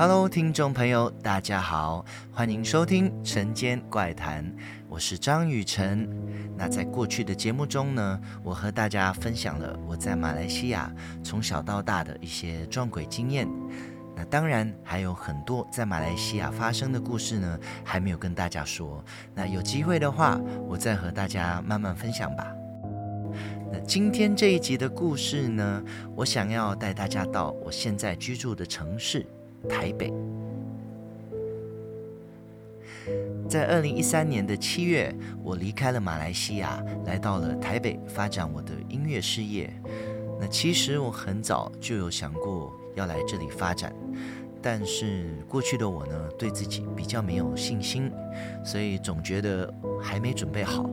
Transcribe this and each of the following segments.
Hello，听众朋友，大家好，欢迎收听《晨间怪谈》，我是张雨晨。那在过去的节目中呢，我和大家分享了我在马来西亚从小到大的一些撞鬼经验。那当然还有很多在马来西亚发生的故事呢，还没有跟大家说。那有机会的话，我再和大家慢慢分享吧。那今天这一集的故事呢，我想要带大家到我现在居住的城市。台北，在二零一三年的七月，我离开了马来西亚，来到了台北发展我的音乐事业。那其实我很早就有想过要来这里发展，但是过去的我呢，对自己比较没有信心，所以总觉得还没准备好。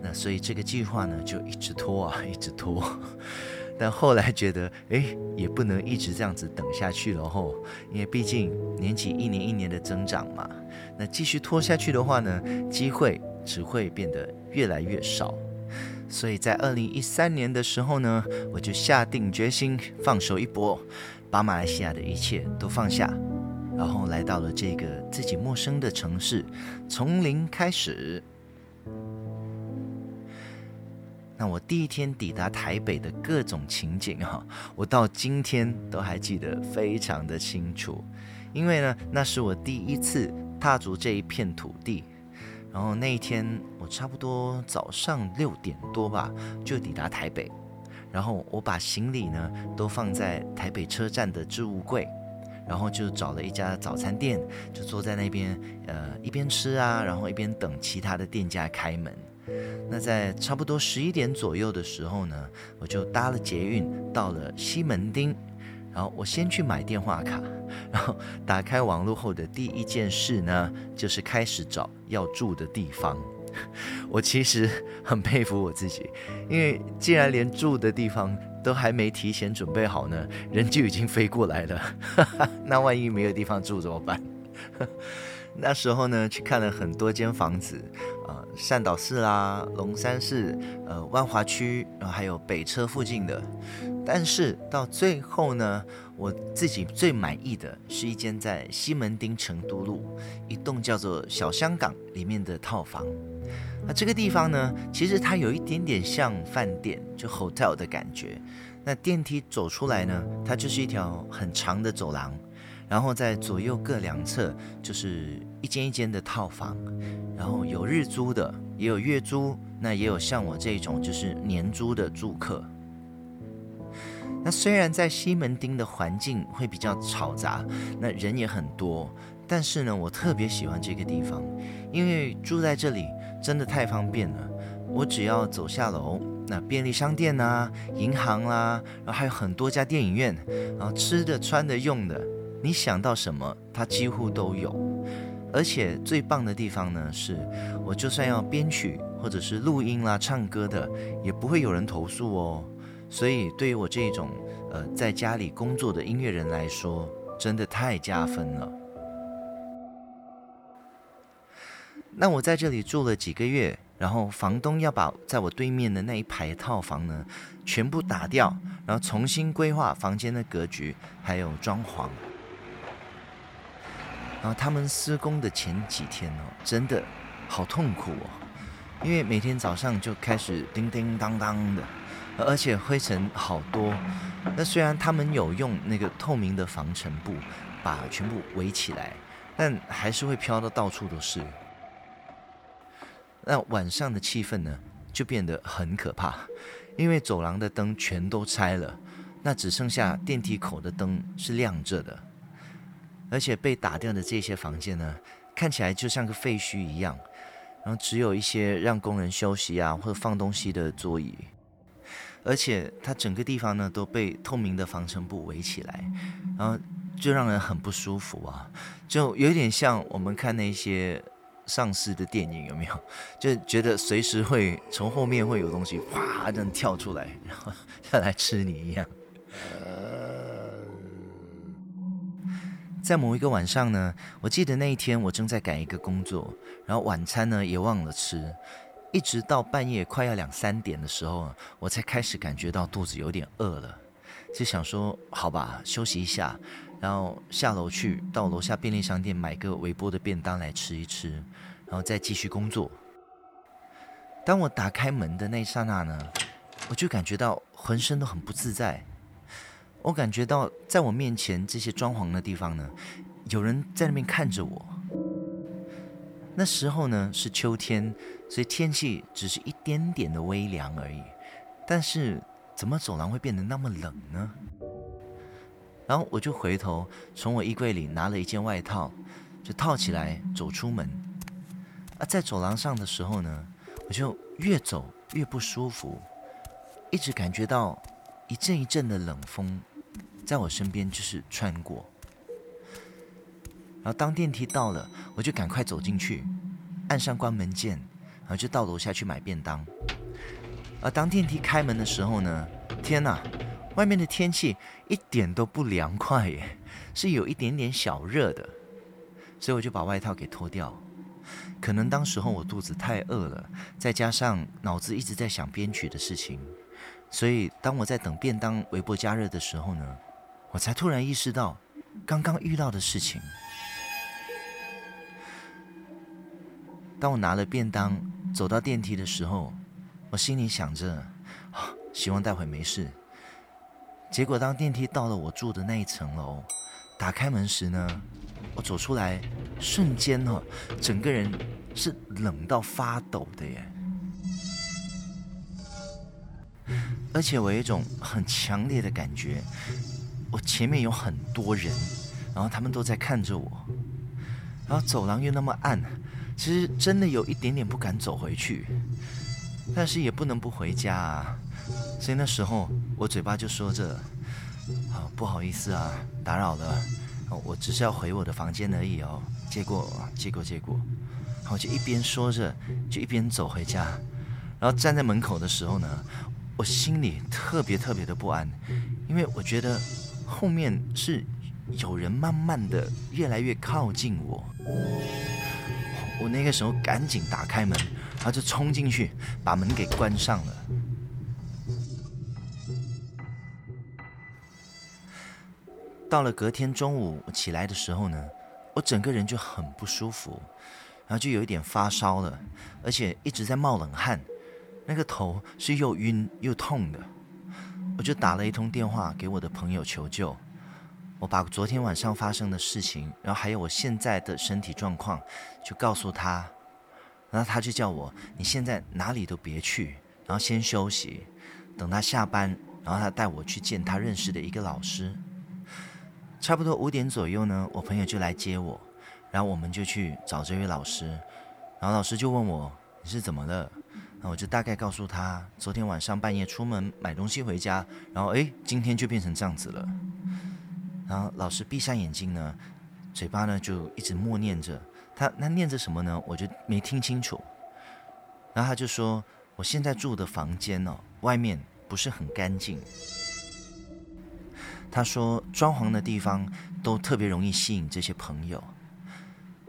那所以这个计划呢，就一直拖啊，一直拖。但后来觉得，哎，也不能一直这样子等下去了吼，因为毕竟年纪一年一年的增长嘛，那继续拖下去的话呢，机会只会变得越来越少。所以在二零一三年的时候呢，我就下定决心放手一搏，把马来西亚的一切都放下，然后来到了这个自己陌生的城市，从零开始。那我第一天抵达台北的各种情景哈，我到今天都还记得非常的清楚，因为呢，那是我第一次踏足这一片土地。然后那一天我差不多早上六点多吧就抵达台北，然后我把行李呢都放在台北车站的置物柜，然后就找了一家早餐店，就坐在那边，呃，一边吃啊，然后一边等其他的店家开门。那在差不多十一点左右的时候呢，我就搭了捷运到了西门町，然后我先去买电话卡，然后打开网络后的第一件事呢，就是开始找要住的地方。我其实很佩服我自己，因为既然连住的地方都还没提前准备好呢，人就已经飞过来了，那万一没有地方住怎么办？那时候呢，去看了很多间房子，呃，善导寺啦、龙山寺、呃，万华区，然后还有北车附近的。但是到最后呢，我自己最满意的是一间在西门町成都路一栋叫做小香港里面的套房。那这个地方呢，其实它有一点点像饭店，就 hotel 的感觉。那电梯走出来呢，它就是一条很长的走廊。然后在左右各两侧就是一间一间的套房，然后有日租的，也有月租，那也有像我这种就是年租的住客。那虽然在西门町的环境会比较嘈杂，那人也很多，但是呢，我特别喜欢这个地方，因为住在这里真的太方便了。我只要走下楼，那便利商店啊、银行啦、啊，然后还有很多家电影院，然后吃的、穿的、用的。你想到什么，它几乎都有。而且最棒的地方呢，是我就算要编曲或者是录音啦、唱歌的，也不会有人投诉哦。所以对于我这种呃在家里工作的音乐人来说，真的太加分了。那我在这里住了几个月，然后房东要把在我对面的那一排套房呢，全部打掉，然后重新规划房间的格局，还有装潢。然后他们施工的前几天哦，真的好痛苦哦，因为每天早上就开始叮叮当当的，而且灰尘好多。那虽然他们有用那个透明的防尘布把全部围起来，但还是会飘到到处都是。那晚上的气氛呢，就变得很可怕，因为走廊的灯全都拆了，那只剩下电梯口的灯是亮着的。而且被打掉的这些房间呢，看起来就像个废墟一样，然后只有一些让工人休息啊或者放东西的桌椅，而且它整个地方呢都被透明的防尘布围起来，然后就让人很不舒服啊，就有点像我们看那些丧尸的电影，有没有？就觉得随时会从后面会有东西哗这样跳出来，然后 要来吃你一样。在某一个晚上呢，我记得那一天我正在赶一个工作，然后晚餐呢也忘了吃，一直到半夜快要两三点的时候，我才开始感觉到肚子有点饿了。就想说好吧，休息一下，然后下楼去到楼下便利商店买个微波的便当来吃一吃，然后再继续工作。当我打开门的那一刹那呢，我就感觉到浑身都很不自在。我感觉到在我面前这些装潢的地方呢，有人在那边看着我。那时候呢是秋天，所以天气只是一点点的微凉而已。但是怎么走廊会变得那么冷呢？然后我就回头从我衣柜里拿了一件外套，就套起来走出门。啊，在走廊上的时候呢，我就越走越不舒服，一直感觉到一阵一阵的冷风在我身边就是穿过。然后当电梯到了，我就赶快走进去，按上关门键，然后就到楼下去买便当。而当电梯开门的时候呢，天哪，外面的天气一点都不凉快耶，是有一点点小热的，所以我就把外套给脱掉。可能当时候我肚子太饿了，再加上脑子一直在想编曲的事情，所以当我在等便当微波加热的时候呢，我才突然意识到刚刚遇到的事情。当我拿了便当走到电梯的时候，我心里想着，啊，希望待会没事。结果当电梯到了我住的那一层楼，打开门时呢，我走出来，瞬间哈，整个人是冷到发抖的耶。而且我有一种很强烈的感觉，我前面有很多人，然后他们都在看着我，然后走廊又那么暗。其实真的有一点点不敢走回去，但是也不能不回家啊。所以那时候我嘴巴就说着：“好，不好意思啊，打扰了。我只是要回我的房间而已哦。”结果，结果，结果，然后就一边说着，就一边走回家。然后站在门口的时候呢，我心里特别特别的不安，因为我觉得后面是有人慢慢的越来越靠近我。我那个时候赶紧打开门，然后就冲进去，把门给关上了。到了隔天中午我起来的时候呢，我整个人就很不舒服，然后就有一点发烧了，而且一直在冒冷汗，那个头是又晕又痛的。我就打了一通电话给我的朋友求救。我把昨天晚上发生的事情，然后还有我现在的身体状况，就告诉他，然后他就叫我，你现在哪里都别去，然后先休息，等他下班，然后他带我去见他认识的一个老师。差不多五点左右呢，我朋友就来接我，然后我们就去找这位老师，然后老师就问我，你是怎么了？那我就大概告诉他，昨天晚上半夜出门买东西回家，然后诶，今天就变成这样子了。然后老师闭上眼睛呢，嘴巴呢就一直默念着，他那念着什么呢？我就没听清楚。然后他就说：“我现在住的房间哦，外面不是很干净。”他说：“装潢的地方都特别容易吸引这些朋友，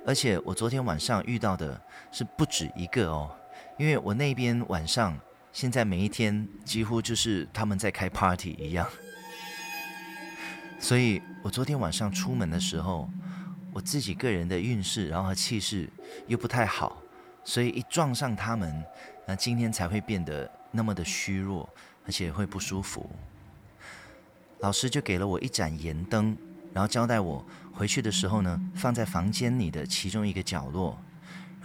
而且我昨天晚上遇到的是不止一个哦，因为我那边晚上现在每一天几乎就是他们在开 party 一样。”所以我昨天晚上出门的时候，我自己个人的运势，然后和气势又不太好，所以一撞上他们，那今天才会变得那么的虚弱，而且会不舒服。老师就给了我一盏盐灯，然后交代我回去的时候呢，放在房间里的其中一个角落，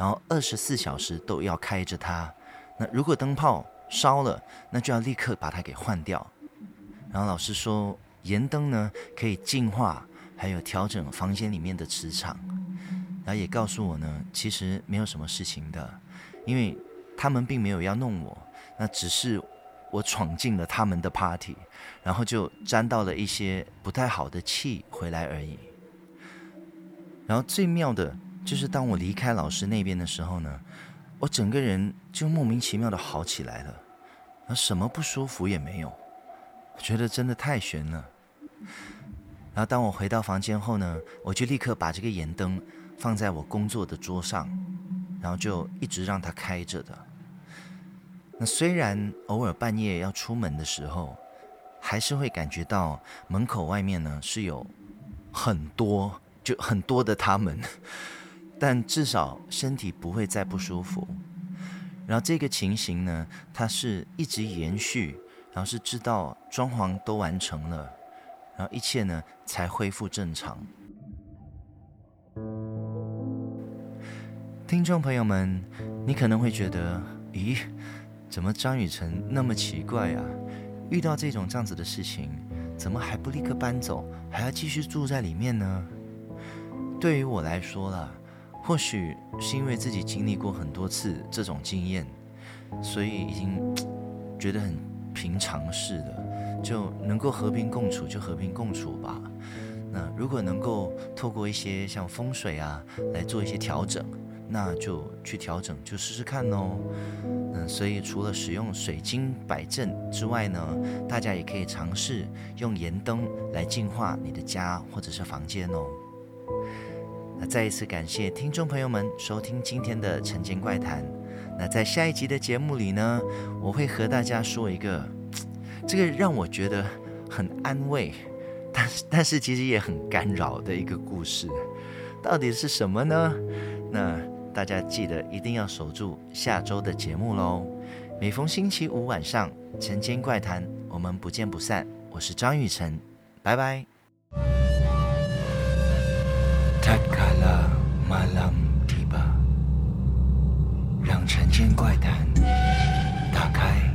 然后二十四小时都要开着它。那如果灯泡烧了，那就要立刻把它给换掉。然后老师说。盐灯呢，可以净化，还有调整房间里面的磁场，然后也告诉我呢，其实没有什么事情的，因为他们并没有要弄我，那只是我闯进了他们的 party，然后就沾到了一些不太好的气回来而已。然后最妙的就是当我离开老师那边的时候呢，我整个人就莫名其妙的好起来了，然后什么不舒服也没有。我觉得真的太玄了。然后当我回到房间后呢，我就立刻把这个盐灯放在我工作的桌上，然后就一直让它开着的。那虽然偶尔半夜要出门的时候，还是会感觉到门口外面呢是有很多，就很多的他们，但至少身体不会再不舒服。然后这个情形呢，它是一直延续，然后是直到装潢都完成了，然后一切呢才恢复正常。听众朋友们，你可能会觉得，咦，怎么张雨晨那么奇怪啊？遇到这种这样子的事情，怎么还不立刻搬走，还要继续住在里面呢？对于我来说啦，或许是因为自己经历过很多次这种经验，所以已经觉得很平常似的，就能够和平共处就和平共处吧。那如果能够透过一些像风水啊来做一些调整。那就去调整，就试试看哦。嗯，所以除了使用水晶摆阵之外呢，大家也可以尝试用盐灯来净化你的家或者是房间哦。再一次感谢听众朋友们收听今天的晨间怪谈。那在下一集的节目里呢，我会和大家说一个，这个让我觉得很安慰，但是但是其实也很干扰的一个故事，到底是什么呢？那。大家记得一定要守住下周的节目喽！每逢星期五晚上《晨间怪谈》，我们不见不散。我是张雨晨，拜拜。让辰间怪谈打开。